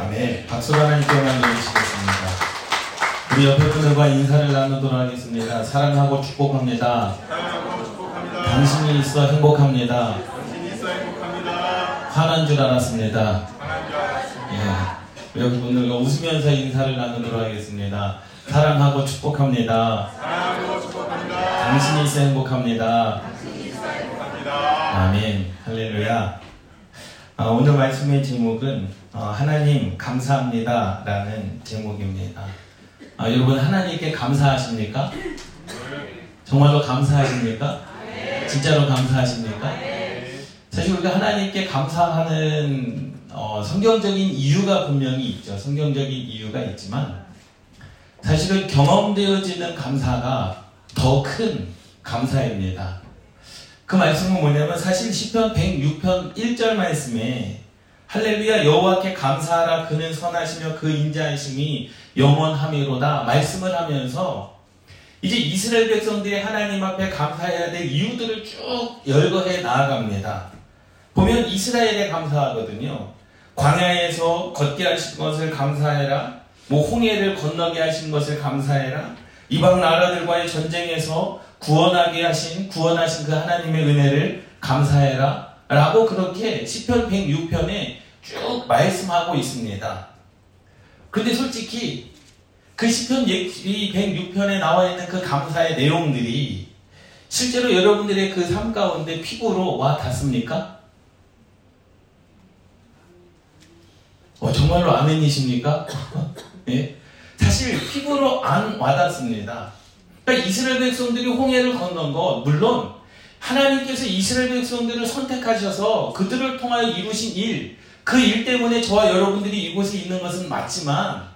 아멘. 박수로 하나님께 영광 드리시겠습니다. 우리 옆에 분들과 인사를 나누도록 하겠습니다. 사랑하고 축복합니다. 사랑하고 축복합니다. 당신이 있어 행복합니다. 당신이 있어 행복합니다. 화난 줄 알았습니다. 하나님 줄 알았습니다. 예. 여기 분들과 웃으면서 인사를 나누도록 하겠습니다. 사랑하고 축복합니다. 사랑하고 축복합니다. 당신이 있어 행복합니다. 행복합니다. 아멘. 할렐루야. 아, 오늘 말씀의 제목은 어, 하나님 감사합니다 라는 제목입니다. 아, 여러분 하나님께 감사하십니까? 정말로 감사하십니까? 진짜로 감사하십니까? 사실 우리가 하나님께 감사하는 어, 성경적인 이유가 분명히 있죠. 성경적인 이유가 있지만 사실은 경험되어지는 감사가 더 큰 감사입니다. 그 말씀은 뭐냐면 사실 시편 106편 1절 말씀에 할렐루야 여호와께 감사하라 그는 선하시며 그 인자하심이 영원함이로다 말씀을 하면서 이제 이스라엘 백성들이 하나님 앞에 감사해야 될 이유들을 쭉 열거해 나아갑니다. 보면 이스라엘에 감사하거든요. 광야에서 걷게 하신 것을 감사해라. 뭐 홍해를 건너게 하신 것을 감사해라. 이방 나라들과의 전쟁에서 구원하게 하신 구원하신 그 하나님의 은혜를 감사해라. 라고 그렇게 시편 106편에 쭉 말씀하고 있습니다. 근데 솔직히 그 시편 106편에 나와 있는 그 감사의 내용들이 실제로 여러분들의 그 삶 가운데 피부로 와 닿습니까? 어, 정말로 아멘이십니까? 예? 사실 피부로 안 와닿습니다. 그러니까 이스라엘 백성들이 홍해를 건넌 것, 물론 하나님께서 이스라엘 백성들을 선택하셔서 그들을 통하여 이루신 일, 그 일 때문에 저와 여러분들이 이곳에 있는 것은 맞지만,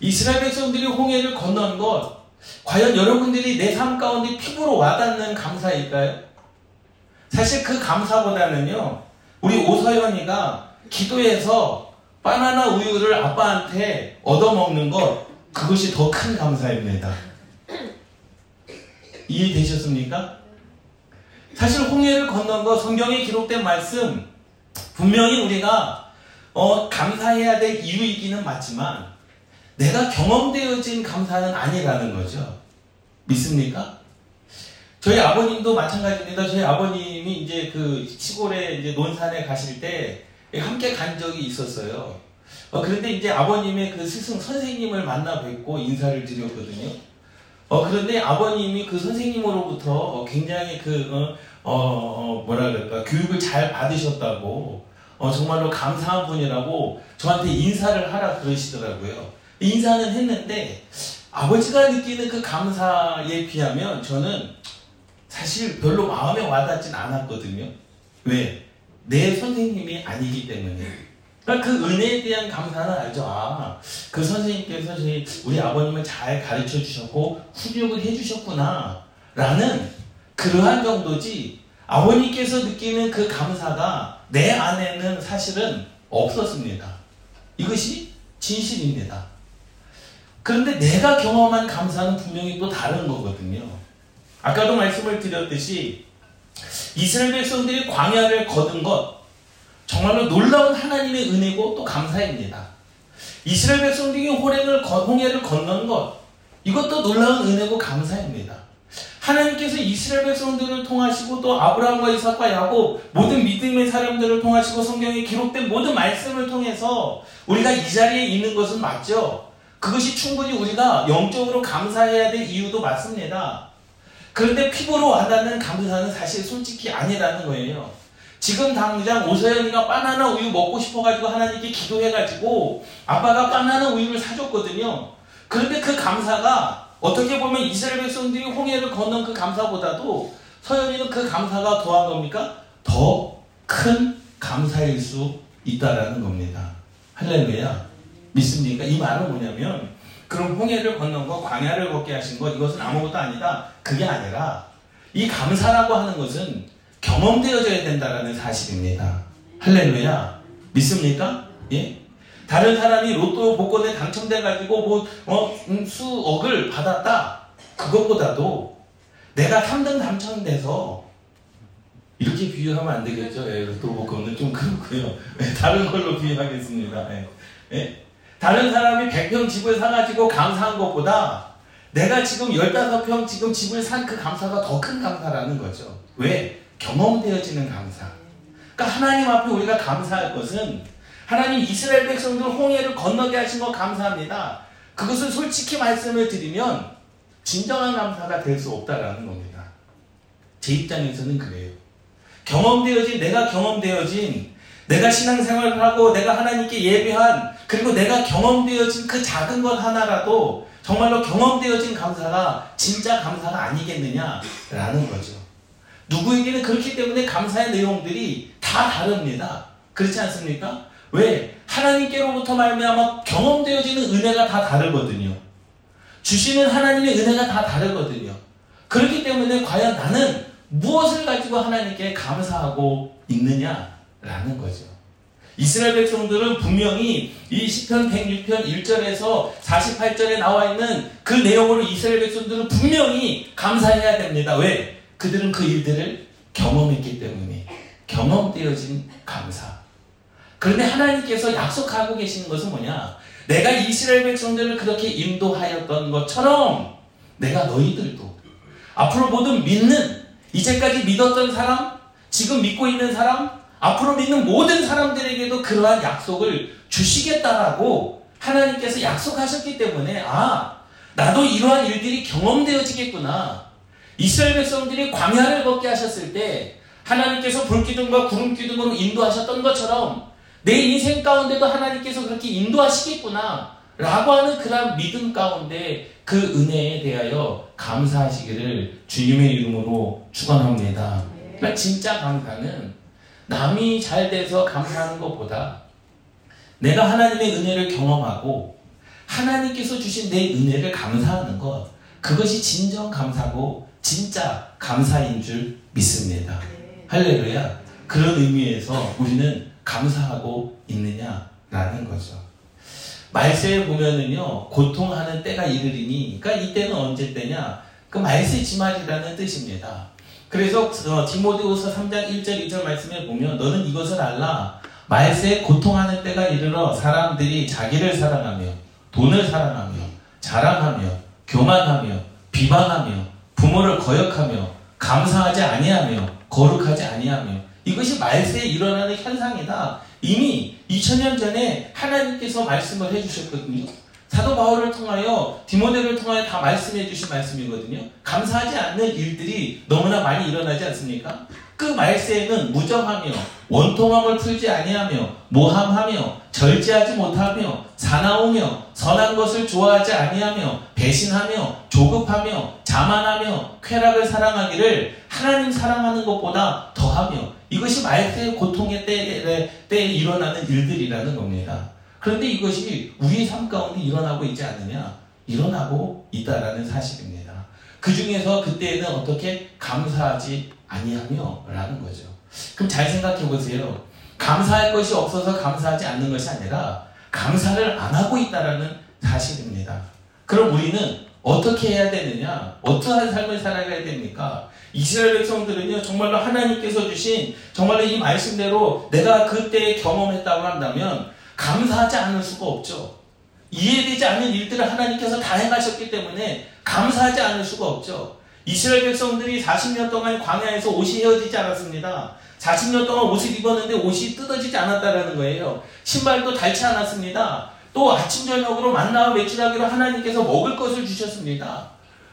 이스라엘 백성들이 홍해를 건넌 것, 과연 여러분들이 내 삶 가운데 피부로 와닿는 감사일까요? 사실 그 감사보다는요, 우리 오서연이가 기도해서 바나나 우유를 아빠한테 얻어먹는 것, 그것이 더 큰 감사입니다. 이해되셨습니까? 사실 홍해를 건넌 것, 성경에 기록된 말씀, 분명히 우리가 어, 감사해야 될 이유이기는 맞지만, 내가 경험되어진 감사는 아니라는 거죠. 믿습니까? 저희 아버님도 마찬가지입니다. 저희 아버님이 이제 그 시골에 이제 논산에 가실 때 함께 간 적이 있었어요. 어, 그런데 이제 아버님의 그 스승 선생님을 만나 뵙고 인사를 드렸거든요. 어, 그런데 아버님이 그 선생님으로부터 굉장히 그, 어, 어, 어, 뭐라 그럴까, 교육을 잘 받으셨다고, 어, 정말로 감사한 분이라고 저한테 인사를 하라 그러시더라고요. 인사는 했는데, 아버지가 느끼는 그 감사에 비하면 저는 사실 별로 마음에 와닿진 않았거든요. 왜? 내 선생님이 아니기 때문에. 그러니까 그 은혜에 대한 감사는 알죠. 아, 그 선생님께서 우리 아버님을 잘 가르쳐 주셨고 훈육을 해 주셨구나. 라는 그러한 정도지 아버님께서 느끼는 그 감사가 내 안에는 사실은 없었습니다. 이것이 진실입니다. 그런데 내가 경험한 감사는 분명히 또 다른 거거든요. 아까도 말씀을 드렸듯이 이스라엘 백성들이 광야를 거둔 것 정말로 놀라운 하나님의 은혜고 또 감사입니다. 이스라엘 백성들이 호랭을 홍해를 건넌 것 이것도 놀라운 은혜고 감사입니다. 하나님께서 이스라엘 백성들을 통하시고 또 아브라함과 이삭과 야곱 모든 믿음의 사람들을 통하시고 성경에 기록된 모든 말씀을 통해서 우리가 이 자리에 있는 것은 맞죠. 그것이 충분히 우리가 영적으로 감사해야 될 이유도 맞습니다. 그런데 피부로 와닿는 감사는 사실 솔직히 아니라는 거예요. 지금 당장 오서연이가 바나나 우유 먹고 싶어가지고 하나님께 기도해가지고 아빠가 바나나 우유를 사줬거든요. 그런데 그 감사가 어떻게 보면 이스라엘 백성들이 홍해를 건넌 그 감사보다도 서연이는 그 감사가 더한 겁니까? 더 큰 감사일 수 있다라는 겁니다. 할렐루야. 믿습니까? 이 말은 뭐냐면 그럼 홍해를 건넌 거, 광야를 걷게 하신 것 이것은 아무것도 아니다. 그게 아니라 이 감사라고 하는 것은 경험되어져야 된다라는 사실입니다. 할렐루야. 믿습니까? 예? 다른 사람이 로또 복권에 당첨돼가지고 뭐, 어, 음, 수억을 받았다. 그것보다도 내가 3등 당첨돼서 이렇게 비유하면 안 되겠죠. 예, 로또 복권은 좀 그렇고요. 예, 다른 걸로 비유하겠습니다. 예. 예? 다른 사람이 100평 집을 사가지고 감사한 것보다 내가 지금 15평 지금 집을 산 그 감사가 더 큰 감사라는 거죠. 왜? 경험되어지는 감사. 그러니까 하나님 앞에 우리가 감사할 것은 하나님 이스라엘 백성들 홍해를 건너게 하신 거 감사합니다. 그것을 솔직히 말씀을 드리면 진정한 감사가 될 수 없다라는 겁니다. 제 입장에서는 그래요. 경험되어진 내가 경험되어진 내가 신앙생활을 하고 내가 하나님께 예배한 그리고 내가 경험되어진 그 작은 것 하나라도 정말로 경험되어진 감사가 진짜 감사가 아니겠느냐라는 거죠. 누구에게는 그렇기 때문에 감사의 내용들이 다 다릅니다. 그렇지 않습니까? 왜? 하나님께로부터 말미암아 경험되어지는 은혜가 다 다르거든요. 주시는 하나님의 은혜가 다 다르거든요. 그렇기 때문에 과연 나는 무엇을 가지고 하나님께 감사하고 있느냐라는 거죠. 이스라엘 백성들은 분명히 이 시편 106편 1절에서 48절에 나와 있는 그 내용으로 이스라엘 백성들은 분명히 감사해야 됩니다. 왜? 그들은 그 일들을 경험했기 때문에 경험되어진 감사. 그런데 하나님께서 약속하고 계시는 것은 뭐냐? 내가 이스라엘 백성들을 그렇게 인도하였던 것처럼 내가 너희들도 앞으로 모든 믿는 이제까지 믿었던 사람, 지금 믿고 있는 사람, 앞으로 믿는 모든 사람들에게도 그러한 약속을 주시겠다라고 하나님께서 약속하셨기 때문에 아 나도 이러한 일들이 경험되어지겠구나. 이스라엘 백성들이 광야를 걷게 하셨을 때 하나님께서 불기둥과 구름기둥으로 인도하셨던 것처럼 내 인생 가운데도 하나님께서 그렇게 인도하시겠구나. 라고 하는 그런 믿음 가운데 그 은혜에 대하여 감사하시기를 주님의 이름으로 축원합니다. 그러니까 진짜 감사는 남이 잘 돼서 감사하는 것보다 내가 하나님의 은혜를 경험하고 하나님께서 주신 내 은혜를 감사하는 것 그것이 진정 감사고 진짜 감사인 줄 믿습니다. 할렐루야. 그런 의미에서 우리는 감사하고 있느냐라는 거죠. 말세에 보면은요, 고통하는 때가 이르리니, 그러니까 이때는 언제 때냐? 그 말세 지말이라는 뜻입니다. 그래서 어, 디모데후서 3장 1절 2절 말씀에 보면 너는 이것을 알라 말세에 고통하는 때가 이르러 사람들이 자기를 사랑하며 돈을 사랑하며 자랑하며 교만하며 비방하며 부모를 거역하며 감사하지 아니하며 거룩하지 아니하며 이것이 말세에 일어나는 현상이다. 이미 2000년 전에 하나님께서 말씀을 해주셨거든요. 사도 바울을 통하여 디모데를 통하여 다 말씀해 주신 말씀이거든요. 감사하지 않는 일들이 너무나 많이 일어나지 않습니까? 그 말세에는 무정하며 원통함을 풀지 아니하며 모함하며 절제하지 못하며 사나우며 선한 것을 좋아하지 아니하며 배신하며 조급하며 자만하며 쾌락을 사랑하기를 하나님 사랑하는 것보다 더하며 이것이 말세의 고통의 때에, 때에 일어나는 일들이라는 겁니다. 그런데 이것이 우리의 삶 가운데 일어나고 있지 않느냐? 일어나고 있다라는 사실입니다. 그 중에서 그때에는 어떻게 감사하지 아니하며 라는 거죠. 그럼 잘 생각해 보세요. 감사할 것이 없어서 감사하지 않는 것이 아니라 감사를 안 하고 있다라는 사실입니다. 그럼 우리는 어떻게 해야 되느냐? 어떠한 삶을 살아가야 됩니까? 이스라엘 백성들은요, 정말로 하나님께서 주신, 정말로 이 말씀대로 내가 그때 경험했다고 한다면, 감사하지 않을 수가 없죠. 이해되지 않는 일들을 하나님께서 다 행하셨기 때문에 감사하지 않을 수가 없죠. 이스라엘 백성들이 40년 동안 광야에서 옷이 헤어지지 않았습니다. 40년 동안 옷을 입었는데 옷이 뜯어지지 않았다라는 거예요. 신발도 닳지 않았습니다. 또 아침 저녁으로 만나와 매출하기로 하나님께서 먹을 것을 주셨습니다.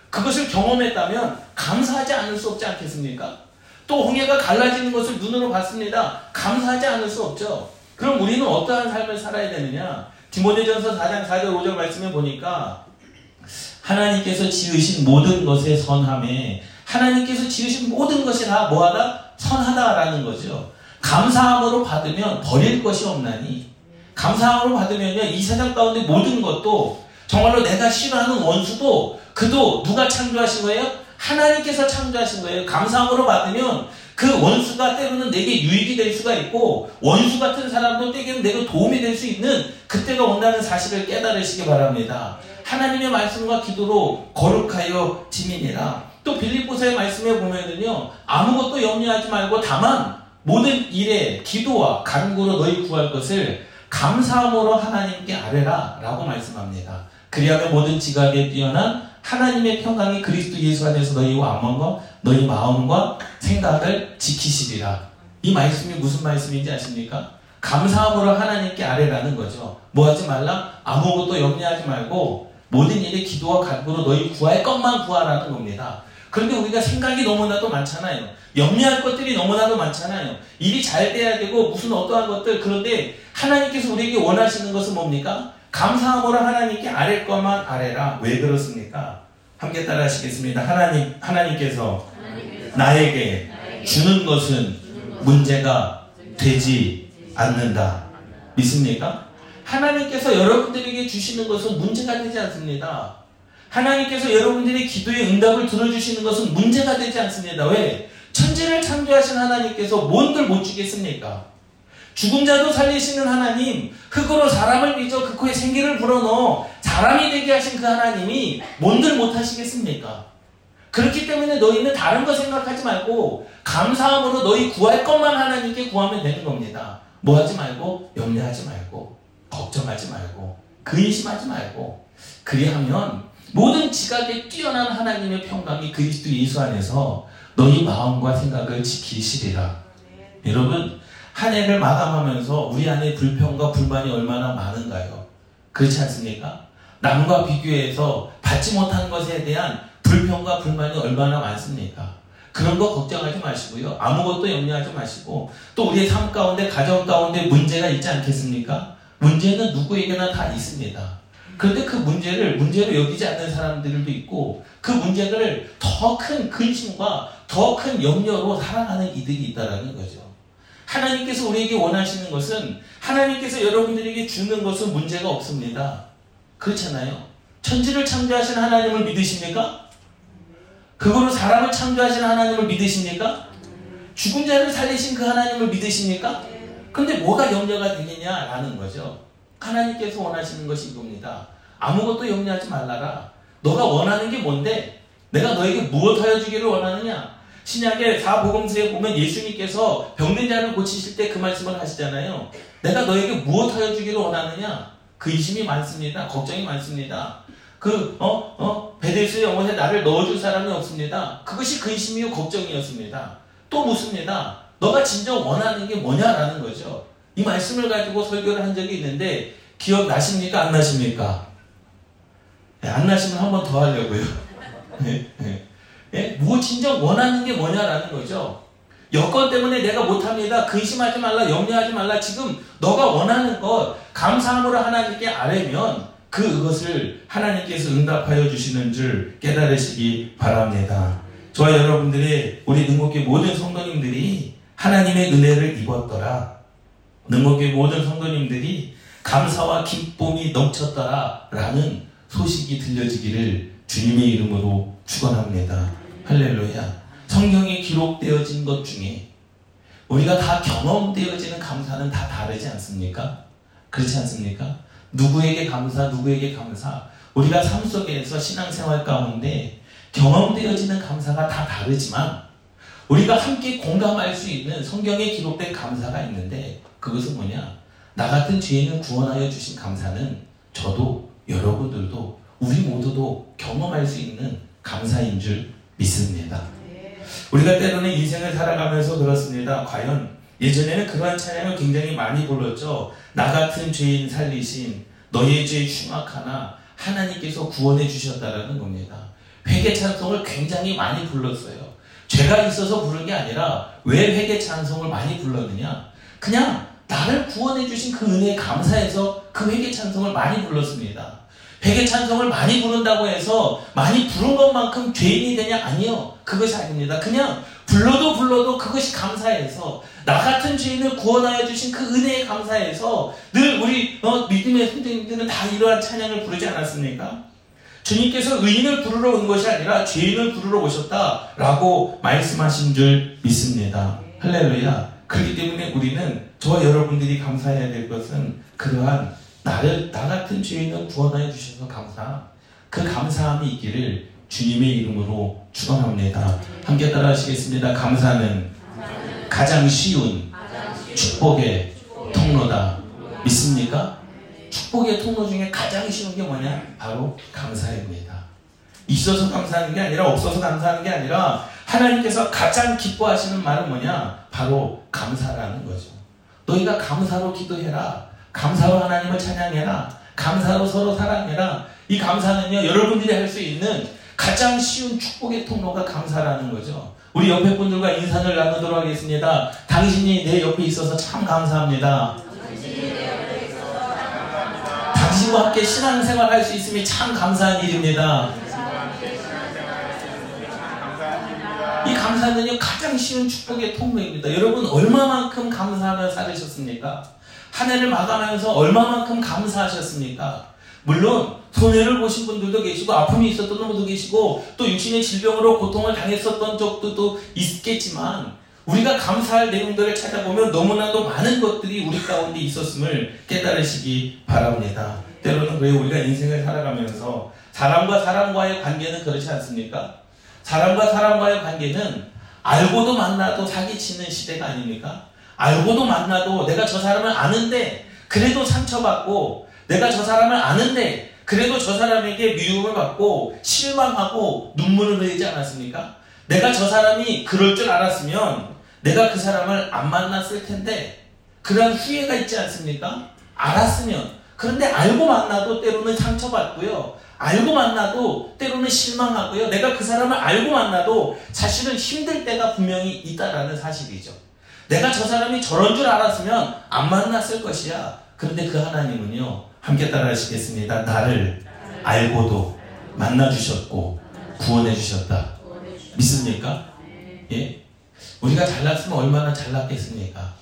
그것을 경험했다면 감사하지 않을 수 없지 않겠습니까? 또 홍해가 갈라지는 것을 눈으로 봤습니다. 감사하지 않을 수 없죠. 그럼 우리는 어떠한 삶을 살아야 되느냐? 디모데전서 4장 4절 5절 말씀에 보니까 하나님께서 지으신 모든 것에 선함에 하나님께서 지으신 모든 것이 다 뭐하다? 선하다라는 거죠. 감사함으로 받으면 버릴 것이 없나니 감사함으로 받으면요 이 세상 가운데 모든 것도 정말로 내가 싫어하는 원수도 그도 누가 창조하신 거예요? 하나님께서 창조하신 거예요. 감사함으로 받으면 그 원수가 때로는 내게 유익이 될 수가 있고 원수 같은 사람도 때로는 내게 도움이 될 수 있는 그때가 온다는 사실을 깨달으시기 바랍니다. 하나님의 말씀과 기도로 거룩하여 지민이라. 또 빌립보서의 말씀에 보면은요 아무것도 염려하지 말고 다만 모든 일에 기도와 간구로 너희 구할 것을 감사함으로 하나님께 아뢰라 라고 말씀합니다. 그리하면 모든 지각에 뛰어난 하나님의 평강이 그리스도 예수 안에서 너희와 마음과 너희 마음과 생각을 지키시리라. 이 말씀이 무슨 말씀인지 아십니까? 감사함으로 하나님께 아뢰라는 거죠. 뭐 하지 말라? 아무것도 염려하지 말고 모든 일에 기도와 간구로 너희 구할 것만 구하라는 겁니다. 그런데 우리가 생각이 너무나도 많잖아요. 염려할 것들이 너무나도 많잖아요. 일이 잘 돼야 되고 무슨 어떠한 것들 그런데 하나님께서 우리에게 원하시는 것은 뭡니까? 감사함으로 하나님께 아랠 것만 아뢰라. 왜 그렇습니까? 함께 따라 하시겠습니다. 하나님 하나님께서 나에게 주는 것은 문제가 되지 않는다. 믿습니까? 하나님께서 여러분들에게 주시는 것은 문제가 되지 않습니다. 하나님께서 여러분들의 기도의 응답을 들어주시는 것은 문제가 되지 않습니다. 왜? 천지를 창조하신 하나님께서 뭔들 못 주겠습니까? 죽은 자도 살리시는 하나님, 흙으로 사람을 빚어 그 코에 생기를 불어넣어 사람이 되게 하신 그 하나님이 뭔들 못 하시겠습니까? 그렇기 때문에 너희는 다른 거 생각하지 말고 감사함으로 너희 구할 것만 하나님께 구하면 되는 겁니다. 뭐 하지 말고 염려하지 말고 걱정하지 말고 근심하지 말고 그리하면 모든 지각에 뛰어난 하나님의 평강이 그리스도 예수 안에서 너희 마음과 생각을 지키시리라. 여러분 한 해를 마감하면서 우리 안에 불평과 불만이 얼마나 많은가요? 그렇지 않습니까? 남과 비교해서 받지 못한 것에 대한 불평과 불만이 얼마나 많습니까? 그런 거 걱정하지 마시고요. 아무것도 염려하지 마시고 또 우리의 삶 가운데 가정 가운데 문제가 있지 않겠습니까? 문제는 누구에게나 다 있습니다. 그런데 그 문제를 문제로 여기지 않는 사람들도 있고 그 문제를 더 큰 근심과 더 큰 염려로 살아가는 이들이 있다라는 거죠. 하나님께서 우리에게 원하시는 것은 하나님께서 여러분들에게 주는 것은 문제가 없습니다. 그렇잖아요. 천지를 창조하신 하나님을 믿으십니까? 그거로 사람을 창조하신 하나님을 믿으십니까? 죽은 자를 살리신 그 하나님을 믿으십니까? 근데 뭐가 염려가 되느냐라는 거죠. 하나님께서 원하시는 것이 이겁니다. 아무것도 염려하지 말라라. 너가 원하는 게 뭔데? 내가 너에게 무엇 하여 주기를 원하느냐? 신약의 사복음서에 보면 예수님께서 병든 자를 고치실 때 그 말씀을 하시잖아요. 내가 너에게 무엇 하여 주기를 원하느냐? 근심이 많습니다. 걱정이 많습니다. 그, 어, 어, 베데스의 영혼에 나를 넣어줄 사람이 없습니다. 그것이 근심이요, 걱정이었습니다. 또 묻습니다. 너가 진정 원하는 게 뭐냐라는 거죠. 이 말씀을 가지고 설교를 한 적이 있는데, 기억나십니까? 안 나십니까? 네, 안 나시면 한 번 더 하려고요. 네, 네. 예? 뭐 진정 원하는 게 뭐냐라는 거죠. 여건 때문에 내가 못합니다. 근심하지 말라, 염려하지 말라. 지금 너가 원하는 것 감사함으로 하나님께 아뢰면 그것을 하나님께서 응답하여 주시는 줄 깨달으시기 바랍니다. 저와 여러분들의 우리 능곡교 모든 성도님들이 하나님의 은혜를 입었더라. 능곡교 모든 성도님들이 감사와 기쁨이 넘쳤더라. 라는 소식이 들려지기를 주님의 이름으로 축원합니다. 할렐루야. 성경에 기록되어진 것 중에 우리가 다 경험되어지는 감사는 다 다르지 않습니까? 그렇지 않습니까? 누구에게 감사, 누구에게 감사. 우리가 삶 속에서 신앙생활 가운데 경험되어지는 감사가 다 다르지만 우리가 함께 공감할 수 있는 성경에 기록된 감사가 있는데 그것은 뭐냐? 나 같은 죄인을 구원하여 주신 감사는 저도 여러분들도 우리 모두도 경험할 수 있는 감사인 줄 믿습니다. 우리가 때로는 인생을 살아가면서 그렇습니다. 과연 예전에는 그러한 찬양을 굉장히 많이 불렀죠. 나 같은 죄인 살리신 너의 죄 흉악하나 하나님께서 구원해 주셨다라는 겁니다. 회개 찬송을 굉장히 많이 불렀어요. 죄가 있어서 부른 게 아니라 왜 회개 찬송을 많이 불렀느냐? 그냥 나를 구원해 주신 그 은혜에 감사해서 그 회개 찬송을 많이 불렀습니다. 회개 찬송을 많이 부른다고 해서 많이 부른 것만큼 죄인이 되냐? 아니요. 그것이 아닙니다. 그냥 불러도 불러도 그것이 감사해서 나 같은 죄인을 구원하여 주신 그 은혜에 감사해서 늘 우리 어, 믿음의 선생님들은 다 이러한 찬양을 부르지 않았습니까? 주님께서 의인을 부르러 온 것이 아니라 죄인을 부르러 오셨다라고 말씀하신 줄 믿습니다. 할렐루야. 그렇기 때문에 우리는 저와 여러분들이 감사해야 될 것은 그러한 나를 나 같은 죄인을 구원하여 주셔서 감사. 그 감사함이 있기를 주님의 이름으로 축원합니다. 함께 따라하시겠습니다. 감사는 가장 쉬운 축복의 통로다. 믿습니까? 축복의 통로 중에 가장 쉬운 게 뭐냐? 바로 감사입니다. 있어서 감사하는 게 아니라 없어서 감사하는 게 아니라 하나님께서 가장 기뻐하시는 말은 뭐냐? 바로 감사라는 거죠. 너희가 감사로 기도해라. 감사로 하나님을 찬양해라. 감사로 서로 사랑해라. 이 감사는요, 여러분들이 할 수 있는 가장 쉬운 축복의 통로가 감사라는 거죠. 우리 옆에 분들과 인사를 나누도록 하겠습니다. 당신이 내 옆에 있어서 참 감사합니다. 당신과 함께 신앙생활 할 수 있음이 참 감사한 일입니다. 이 감사는요 가장 쉬운 축복의 통로입니다. 여러분 얼마만큼 감사하며 살으셨습니까? 한 해를 마감하면서 얼마만큼 감사하셨습니까? 물론 손해를 보신 분들도 계시고 아픔이 있었던 분들도 계시고 또 육신의 질병으로 고통을 당했었던 적도 또 있겠지만 우리가 감사할 내용들을 찾아보면 너무나도 많은 것들이 우리 가운데 있었음을 깨달으시기 바랍니다. 때로는 왜 우리가 인생을 살아가면서 사람과 사람과의 관계는 그렇지 않습니까? 사람과 사람과의 관계는 알고도 만나도 사기치는 시대가 아닙니까? 알고도 만나도 내가 저 사람을 아는데 그래도 상처받고 내가 저 사람을 아는데 그래도 저 사람에게 미움을 받고 실망하고 눈물을 흘리지 않았습니까? 내가 저 사람이 그럴 줄 알았으면 내가 그 사람을 안 만났을 텐데 그런 후회가 있지 않습니까? 알았으면 그런데 알고 만나도 때로는 상처받고요. 알고 만나도 때로는 실망하고요. 내가 그 사람을 알고 만나도 사실은 힘들 때가 분명히 있다라는 사실이죠. 내가 저 사람이 저런 줄 알았으면 안 만났을 것이야. 그런데 그 하나님은요. 함께 따라 하시겠습니다. 나를 알고도 만나 주셨고 구원해 주셨다. 믿습니까? 예? 우리가 잘났으면 얼마나 잘났겠습니까?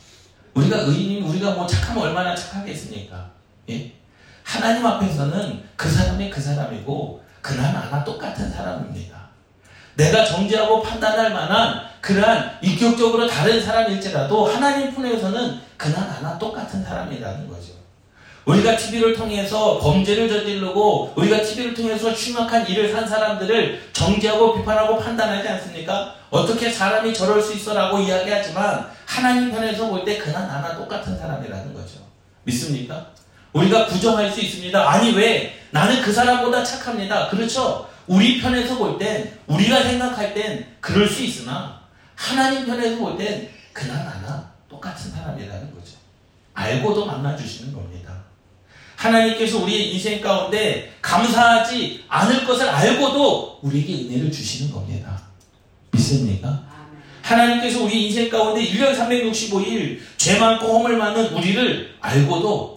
우리가 의인이 우리가 뭐 착하면 얼마나 착하겠습니까? 예? 하나님 앞에서는 그 사람이 그 사람이고 그나 나나 똑같은 사람입니다. 내가 정죄하고 판단할 만한 그러한 인격적으로 다른 사람일지라도 하나님 품에서는 그나 나나 똑같은 사람이라는 거죠. 우리가 TV를 통해서 범죄를 저지르고 우리가 TV를 통해서 흉악한 일을 산 사람들을 정죄하고 비판하고 판단하지 않습니까? 어떻게 사람이 저럴 수 있어라고 이야기하지만 하나님 편에서 볼 때 그나 나나 똑같은 사람이라는 거죠. 믿습니까? 우리가 부정할 수 있습니다. 아니 왜 나는 그 사람보다 착합니다. 그렇죠? 우리 편에서 볼 땐 우리가 생각할 땐 그럴 수 있으나 하나님 편에서 볼 땐 그나 나나 똑같은 사람이라는 거죠. 알고도 만나주시는 겁니다. 하나님께서 우리의 인생 가운데 감사하지 않을 것을 알고도 우리에게 은혜를 주시는 겁니다. 믿습니까? 하나님께서 우리 인생 가운데 1년 365일 죄 많고 허물 많은 우리를 알고도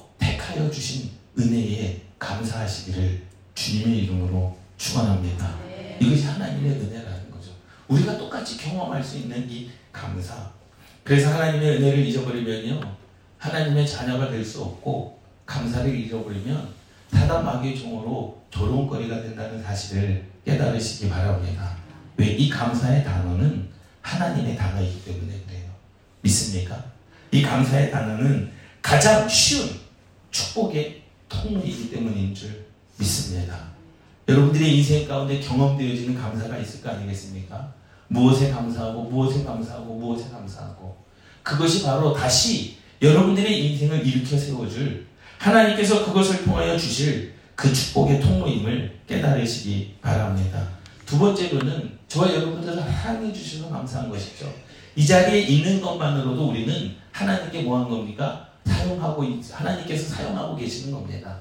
택하여 주신 은혜에 감사하시기를 주님의 이름으로 축원합니다. 이것이 하나님의 은혜라는 거죠. 우리가 똑같이 경험할 수 있는 이 감사. 그래서 하나님의 은혜를 잊어버리면요. 하나님의 자녀가 될 수 없고 감사를 잃어버리면 사단 마귀의 종으로 조롱거리가 된다는 사실을 깨달으시기 바랍니다. 왜 이 감사의 단어는 하나님의 단어이기 때문에 그래요. 믿습니까? 이 감사의 단어는 가장 쉬운 축복의 통로이기 때문인 줄 믿습니다. 여러분들의 인생 가운데 경험되어지는 감사가 있을 거 아니겠습니까? 무엇에 감사하고 무엇에 감사하고 무엇에 감사하고 그것이 바로 다시 여러분들의 인생을 일으켜 세워줄 하나님께서 그것을 통하여 주실 그 축복의 통로임을 깨달으시기 바랍니다. 두 번째로는 저와 여러분들을 사랑해 주셔서 감사한 것이죠. 이 자리에 있는 것만으로도 우리는 하나님께 뭐 한 겁니까? 사용하고 하나님께서 사용하고 계시는 겁니다.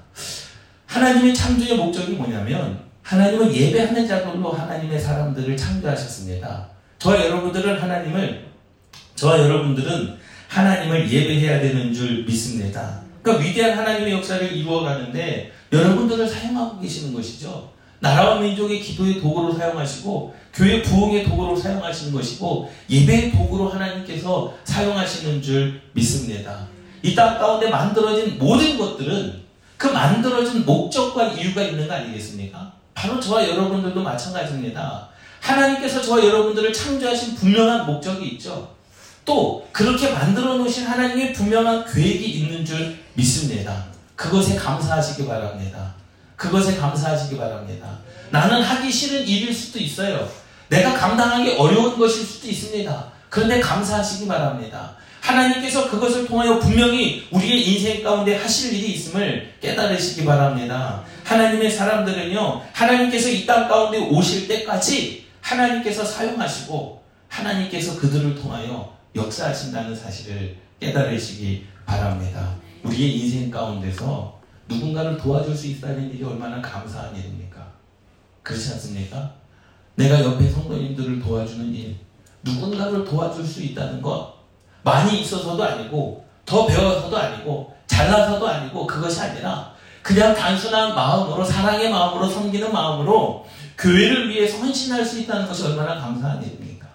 하나님의 창조의 목적이 뭐냐면 하나님은 예배하는 자들로 하나님의 사람들을 창조하셨습니다. 저와 여러분들은 하나님을 저와 여러분들은 하나님을 예배해야 되는 줄 믿습니다. 그러니까 위대한 하나님의 역사를 이루어가는데 여러분들을 사용하고 계시는 것이죠. 나라와 민족의 기도의 도구로 사용하시고 교회 부흥의 도구로 사용하시는 것이고 예배의 도구로 하나님께서 사용하시는 줄 믿습니다. 이 땅 가운데 만들어진 모든 것들은 그 만들어진 목적과 이유가 있는 거 아니겠습니까? 바로 저와 여러분들도 마찬가지입니다. 하나님께서 저와 여러분들을 창조하신 분명한 목적이 있죠. 또 그렇게 만들어 놓으신 하나님의 분명한 계획이 있는 줄 믿습니다. 그것에 감사하시기 바랍니다. 그것에 감사하시기 바랍니다. 나는 하기 싫은 일일 수도 있어요. 내가 감당하기 어려운 것일 수도 있습니다. 그런데 감사하시기 바랍니다. 하나님께서 그것을 통하여 분명히 우리의 인생 가운데 하실 일이 있음을 깨달으시기 바랍니다. 하나님의 사람들은요, 하나님께서 이 땅 가운데 오실 때까지 하나님께서 사용하시고 하나님께서 그들을 통하여 역사하신다는 사실을 깨달으시기 바랍니다. 우리의 인생 가운데서 누군가를 도와줄 수 있다는 일이 얼마나 감사한 일입니까? 그렇지 않습니까? 내가 옆에 성도님들을 도와주는 일, 누군가를 도와줄 수 있다는 것, 많이 있어서도 아니고, 더 배워서도 아니고, 잘나서도 아니고, 그것이 아니라, 그냥 단순한 마음으로, 사랑의 마음으로, 섬기는 마음으로, 교회를 위해서 헌신할 수 있다는 것이 얼마나 감사한 일입니까?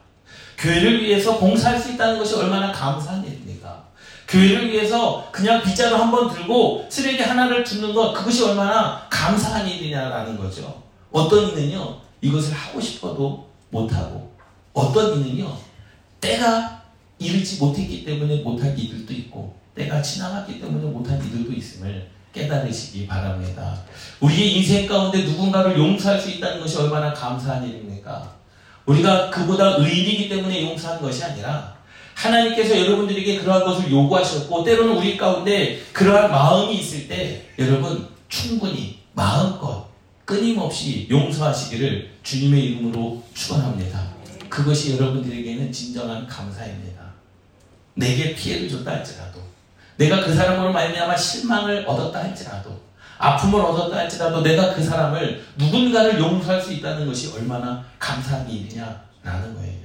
교회를 위해서 봉사할 수 있다는 것이 얼마나 감사한 일입니까? 교회를 위해서 그냥 빗자루 한 번 들고 쓰레기 하나를 줍는 것, 그것이 얼마나 감사한 일이냐라는 거죠. 어떤 이는요, 이것을 하고 싶어도 못하고, 어떤 이는요, 때가 이르지 못했기 때문에 못한 이들도 있고, 때가 지나갔기 때문에 못한 이들도 있음을 깨달으시기 바랍니다. 우리의 인생 가운데 누군가를 용서할 수 있다는 것이 얼마나 감사한 일입니까? 우리가 그보다 의인이기 때문에 용서한 것이 아니라, 하나님께서 여러분들에게 그러한 것을 요구하셨고, 때로는 우리 가운데 그러한 마음이 있을 때, 여러분, 충분히 마음껏 끊임없이 용서하시기를 주님의 이름으로 축원합니다. 그것이 여러분들에게는 진정한 감사입니다. 내게 피해를 줬다 할지라도 내가 그 사람으로 말미암아 실망을 얻었다 할지라도 아픔을 얻었다 할지라도 내가 그 사람을 누군가를 용서할 수 있다는 것이 얼마나 감사한 일이냐라는 거예요.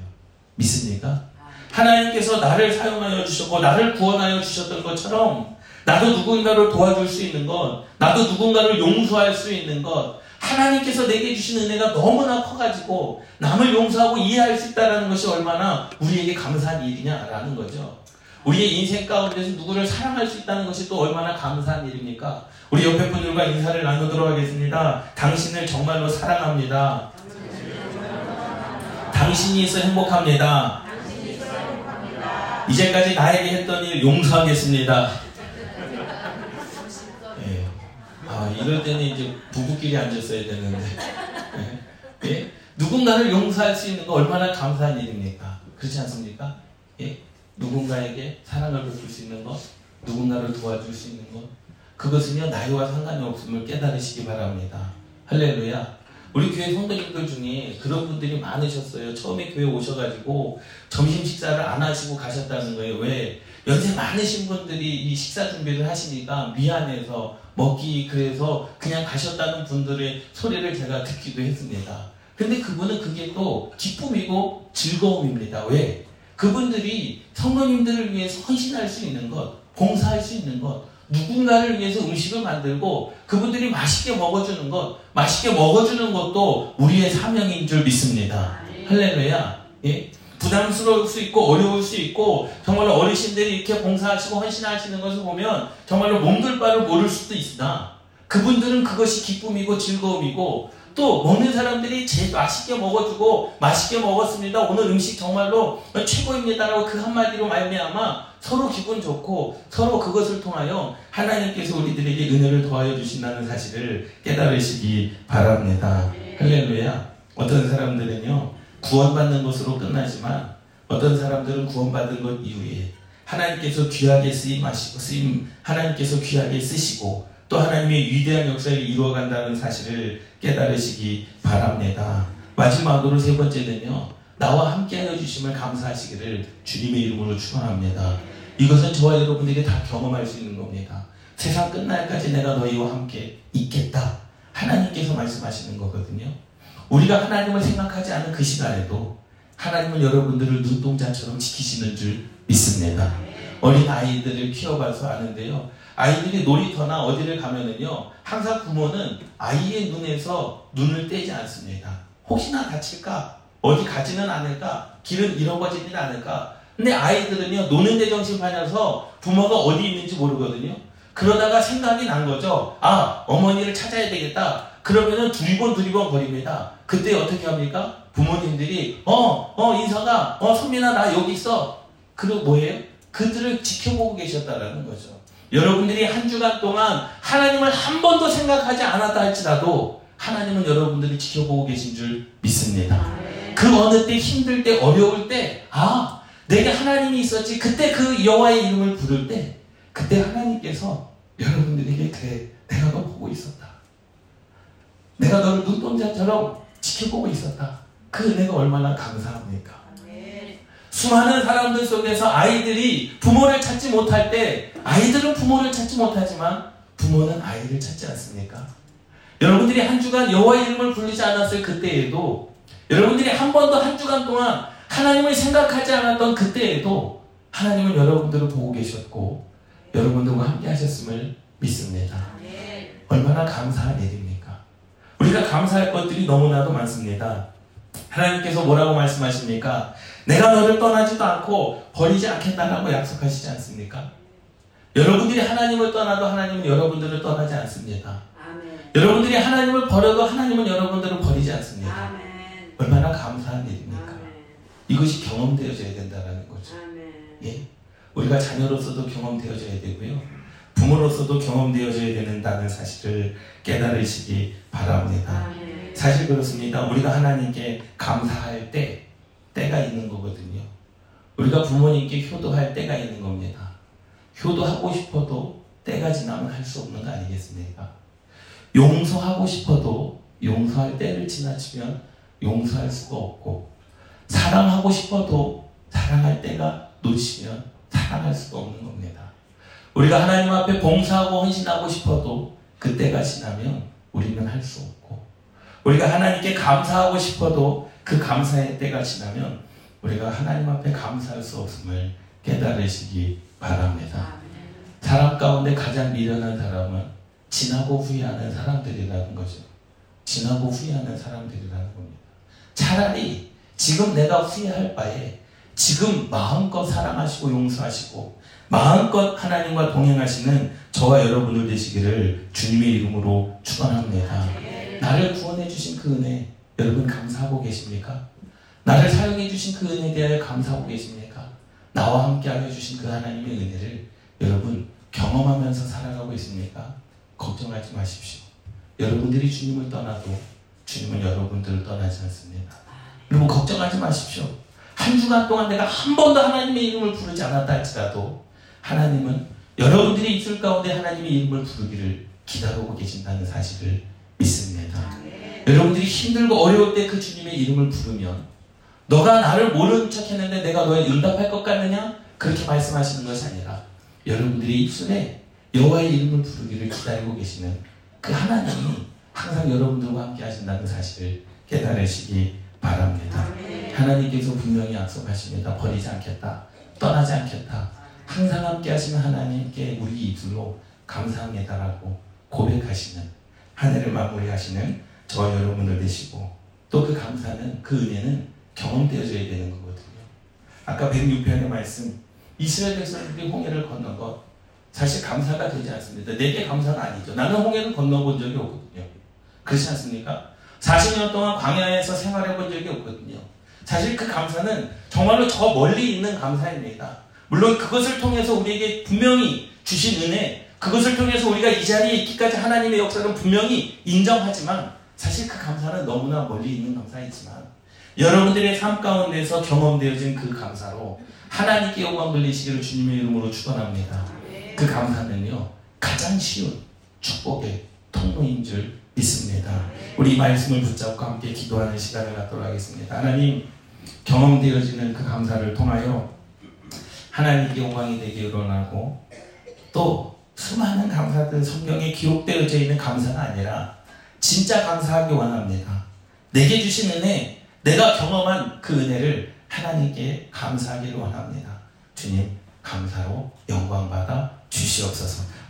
믿습니까? 하나님께서 나를 사용하여 주셨고 나를 구원하여 주셨던 것처럼 나도 누군가를 도와줄 수 있는 것, 나도 누군가를 용서할 수 있는 것, 하나님께서 내게 주신 은혜가 너무나 커가지고 남을 용서하고 이해할 수 있다는 것이 얼마나 우리에게 감사한 일이냐라는 거죠. 우리의 인생 가운데서 누구를 사랑할 수 있다는 것이 또 얼마나 감사한 일입니까? 우리 옆에 분들과 인사를 나누도록 하겠습니다. 당신을 정말로 사랑합니다. 당신이 있어 행복합니다. 이제까지 나에게 했던 일 용서하겠습니다. 예. 아, 이럴 때는 이제 부부끼리 앉았어야 되는데. 예? 예? 누군가를 용서할 수 있는 거 얼마나 감사한 일입니까? 그렇지 않습니까? 예? 누군가에게 사랑을 베풀 수 있는 것, 누군가를 도와줄 수 있는 것, 그것은요, 나이와 상관이 없음을 깨달으시기 바랍니다. 할렐루야. 우리 교회 성도님들 중에 그런 분들이 많으셨어요. 처음에 교회 오셔가지고 점심 식사를 안 하시고 가셨다는 거예요. 왜? 연세 많으신 분들이 이 식사 준비를 하시니까 미안해서 먹기 그래서 그냥 가셨다는 분들의 소리를 제가 듣기도 했습니다. 근데 그분은 그게 또 기쁨이고 즐거움입니다. 왜? 그분들이 성도님들을 위해서 헌신할 수 있는 것, 봉사할 수 있는 것, 누군가를 위해서 음식을 만들고 그분들이 맛있게 먹어주는 것, 맛있게 먹어주는 것도 우리의 사명인 줄 믿습니다. 할렐루야. 예? 부담스러울 수 있고 어려울 수 있고 정말로 어르신들이 이렇게 봉사하시고 헌신하시는 것을 보면 정말로 몸둘 바를 모를 수도 있으나 그분들은 그것이 기쁨이고 즐거움이고 또 먹는 사람들이 제일 맛있게 먹어주고 맛있게 먹었습니다. 오늘 음식 정말로 최고입니다라고 그 한마디로 말미암아 서로 기분 좋고 서로 그것을 통하여 하나님께서 우리들에게 은혜를 더하여 주신다는 사실을 깨달으시기 바랍니다. 할렐루야. 어떤 사람들은요 구원받는 것으로 끝나지만 어떤 사람들은 구원받은 것 이후에 하나님께서 귀하게 쓰임 하시고 쓰임 하나님께서 귀하게 쓰시고 또 하나님의 위대한 역사를 이루어간다는 사실을 깨달으시기 바랍니다. 마지막으로 세 번째는요. 나와 함께하여 주심을 감사하시기를 주님의 이름으로 축원합니다. 이것은 저와 여러분에게 다 경험할 수 있는 겁니다. 세상 끝날까지 내가 너희와 함께 있겠다. 하나님께서 말씀하시는 거거든요. 우리가 하나님을 생각하지 않은 그 시간에도 하나님은 여러분들을 눈동자처럼 지키시는 줄 믿습니다. 어린 아이들을 키워봐서 아는데요. 아이들이 놀이터나 어디를 가면은요, 항상 부모는 아이의 눈에서 눈을 떼지 않습니다. 혹시나 다칠까? 어디 가지는 않을까? 길은 잃어버지는 않을까? 근데 아이들은요, 노는 데 정신 파려서 부모가 어디 있는지 모르거든요. 그러다가 생각이 난 거죠. 아, 어머니를 찾아야 되겠다. 그러면은 두리번 두리번 거립니다. 그때 어떻게 합니까? 부모님들이, 어, 어, 인사가, 어, 선민아, 나 여기 있어. 그리고 뭐예요? 그들을 지켜보고 계셨다라는 거죠. 여러분들이 한 주간 동안 하나님을 한 번도 생각하지 않았다 할지라도 하나님은 여러분들이 지켜보고 계신 줄 믿습니다. 그 어느 때 힘들 때 어려울 때 아, 내게 하나님이 있었지. 그때 그 여호와의 이름을 부를 때 그때 하나님께서 여러분들에게 그래 내가 너 보고 있었다. 내가 너를 눈동자처럼 지켜보고 있었다. 그 은혜가 얼마나 감사합니까? 수많은 사람들 속에서 아이들이 부모를 찾지 못할 때 아이들은 부모를 찾지 못하지만 부모는 아이를 찾지 않습니까? 여러분들이 한 주간 여호와의 이름을 부르지 않았을 그때에도 여러분들이 한 번도 한 주간 동안 하나님을 생각하지 않았던 그때에도 하나님은 여러분들을 보고 계셨고 여러분들과 함께 하셨음을 믿습니다. 얼마나 감사한 일입니까? 우리가 감사할 것들이 너무나도 많습니다. 하나님께서 뭐라고 말씀하십니까? 내가 너를 떠나지도 않고 버리지 않겠다라고 약속하시지 않습니까? 여러분들이 하나님을 떠나도 하나님은 여러분들을 떠나지 않습니다. 아멘. 여러분들이 하나님을 버려도 하나님은 여러분들을 버리지 않습니다. 아멘. 얼마나 감사한 일입니까? 아멘. 이것이 경험되어져야 된다는 거죠. 예? 우리가 자녀로서도 경험되어져야 되고요. 부모로서도 경험되어져야 된다는 사실을 깨달으시기 바랍니다. 아멘. 사실 그렇습니다. 우리가 하나님께 감사할 때, 때가 있는 거거든요. 우리가 부모님께 효도할 때가 있는 겁니다. 효도하고 싶어도 때가 지나면 할 수 없는 거 아니겠습니까? 용서하고 싶어도 용서할 때를 지나치면 용서할 수가 없고, 사랑하고 싶어도 사랑할 때가 놓치면 사랑할 수가 없는 겁니다. 우리가 하나님 앞에 봉사하고 헌신하고 싶어도 그 때가 지나면 우리는 할 수 없고, 우리가 하나님께 감사하고 싶어도 그 감사의 때가 지나면 우리가 하나님 앞에 감사할 수 없음을 깨달으시기 바랍니다. 사람 가운데 가장 미련한 사람은 지나고 후회하는 사람들이라는 거죠. 지나고 후회하는 사람들이라는 겁니다. 차라리 지금 내가 후회할 바에 지금 마음껏 사랑하시고 용서하시고 마음껏 하나님과 동행하시는 저와 여러분들 되시기를 주님의 이름으로 축원합니다. 나를 구원해 주신 그 은혜 여러분 감사하고 계십니까? 나를 사용해 주신 그 은혜에 대하여 감사하고 계십니까? 나와 함께 하여 주신 그 하나님의 은혜를 여러분 경험하면서 살아가고 있습니까? 걱정하지 마십시오. 여러분들이 주님을 떠나도 주님은 여러분들을 떠나지 않습니다. 여러분 걱정하지 마십시오. 한 주간 동안 내가 한 번도 하나님의 이름을 부르지 않았다 할지라도 하나님은 여러분들이 있을 가운데 하나님의 이름을 부르기를 기다리고 계신다는 사실을 믿습니다. 여러분들이 힘들고 어려울 때 그 주님의 이름을 부르면 너가 나를 모르는 척 했는데 내가 너에 응답할 것 같느냐? 그렇게 말씀하시는 것이 아니라 여러분들이 입술에 여호와의 이름을 부르기를 기다리고 계시는 그 하나님이 항상 여러분들과 함께 하신다는 사실을 깨달으시기 바랍니다. 하나님께서 분명히 약속하십니다. 버리지 않겠다. 떠나지 않겠다. 항상 함께 하시는 하나님께 우리 입술로 감사합니다라고 고백하시는 한 해를 마무리하시는 저와 여러분들 되시고 또 그 감사는 그 은혜는 경험되어져야 되는 거거든요. 아까 106편의 말씀 이스라엘 백성들이 홍해를 건넌 것 사실 감사가 되지 않습니다. 내게 감사가 아니죠. 나는 홍해를 건너본 적이 없거든요. 그렇지 않습니까? 40년 동안 광야에서 생활해 본 적이 없거든요. 사실 그 감사는 정말로 저 멀리 있는 감사입니다. 물론 그것을 통해서 우리에게 분명히 주신 은혜, 그것을 통해서 우리가 이 자리에 있기까지 하나님의 역사는 분명히 인정하지만 사실 그 감사는 너무나 멀리 있는 감사이지만 여러분들의 삶 가운데서 경험되어진 그 감사로 하나님께 영광 돌리시기를 주님의 이름으로 축원합니다. 그 감사는요 가장 쉬운 축복의 통로인 줄 믿습니다. 우리 이 말씀을 붙잡고 함께 기도하는 시간을 갖도록 하겠습니다. 하나님 경험되어지는 그 감사를 통하여 하나님께 영광이 되기를 원하고 또 수많은 감사들 성경에 기록되어져 있는 감사가 아니라 진짜 감사하기 원합니다. 내게 주신 은혜, 내가 경험한 그 은혜를 하나님께 감사하기를 원합니다. 주님 감사로 영광 받아 주시옵소서.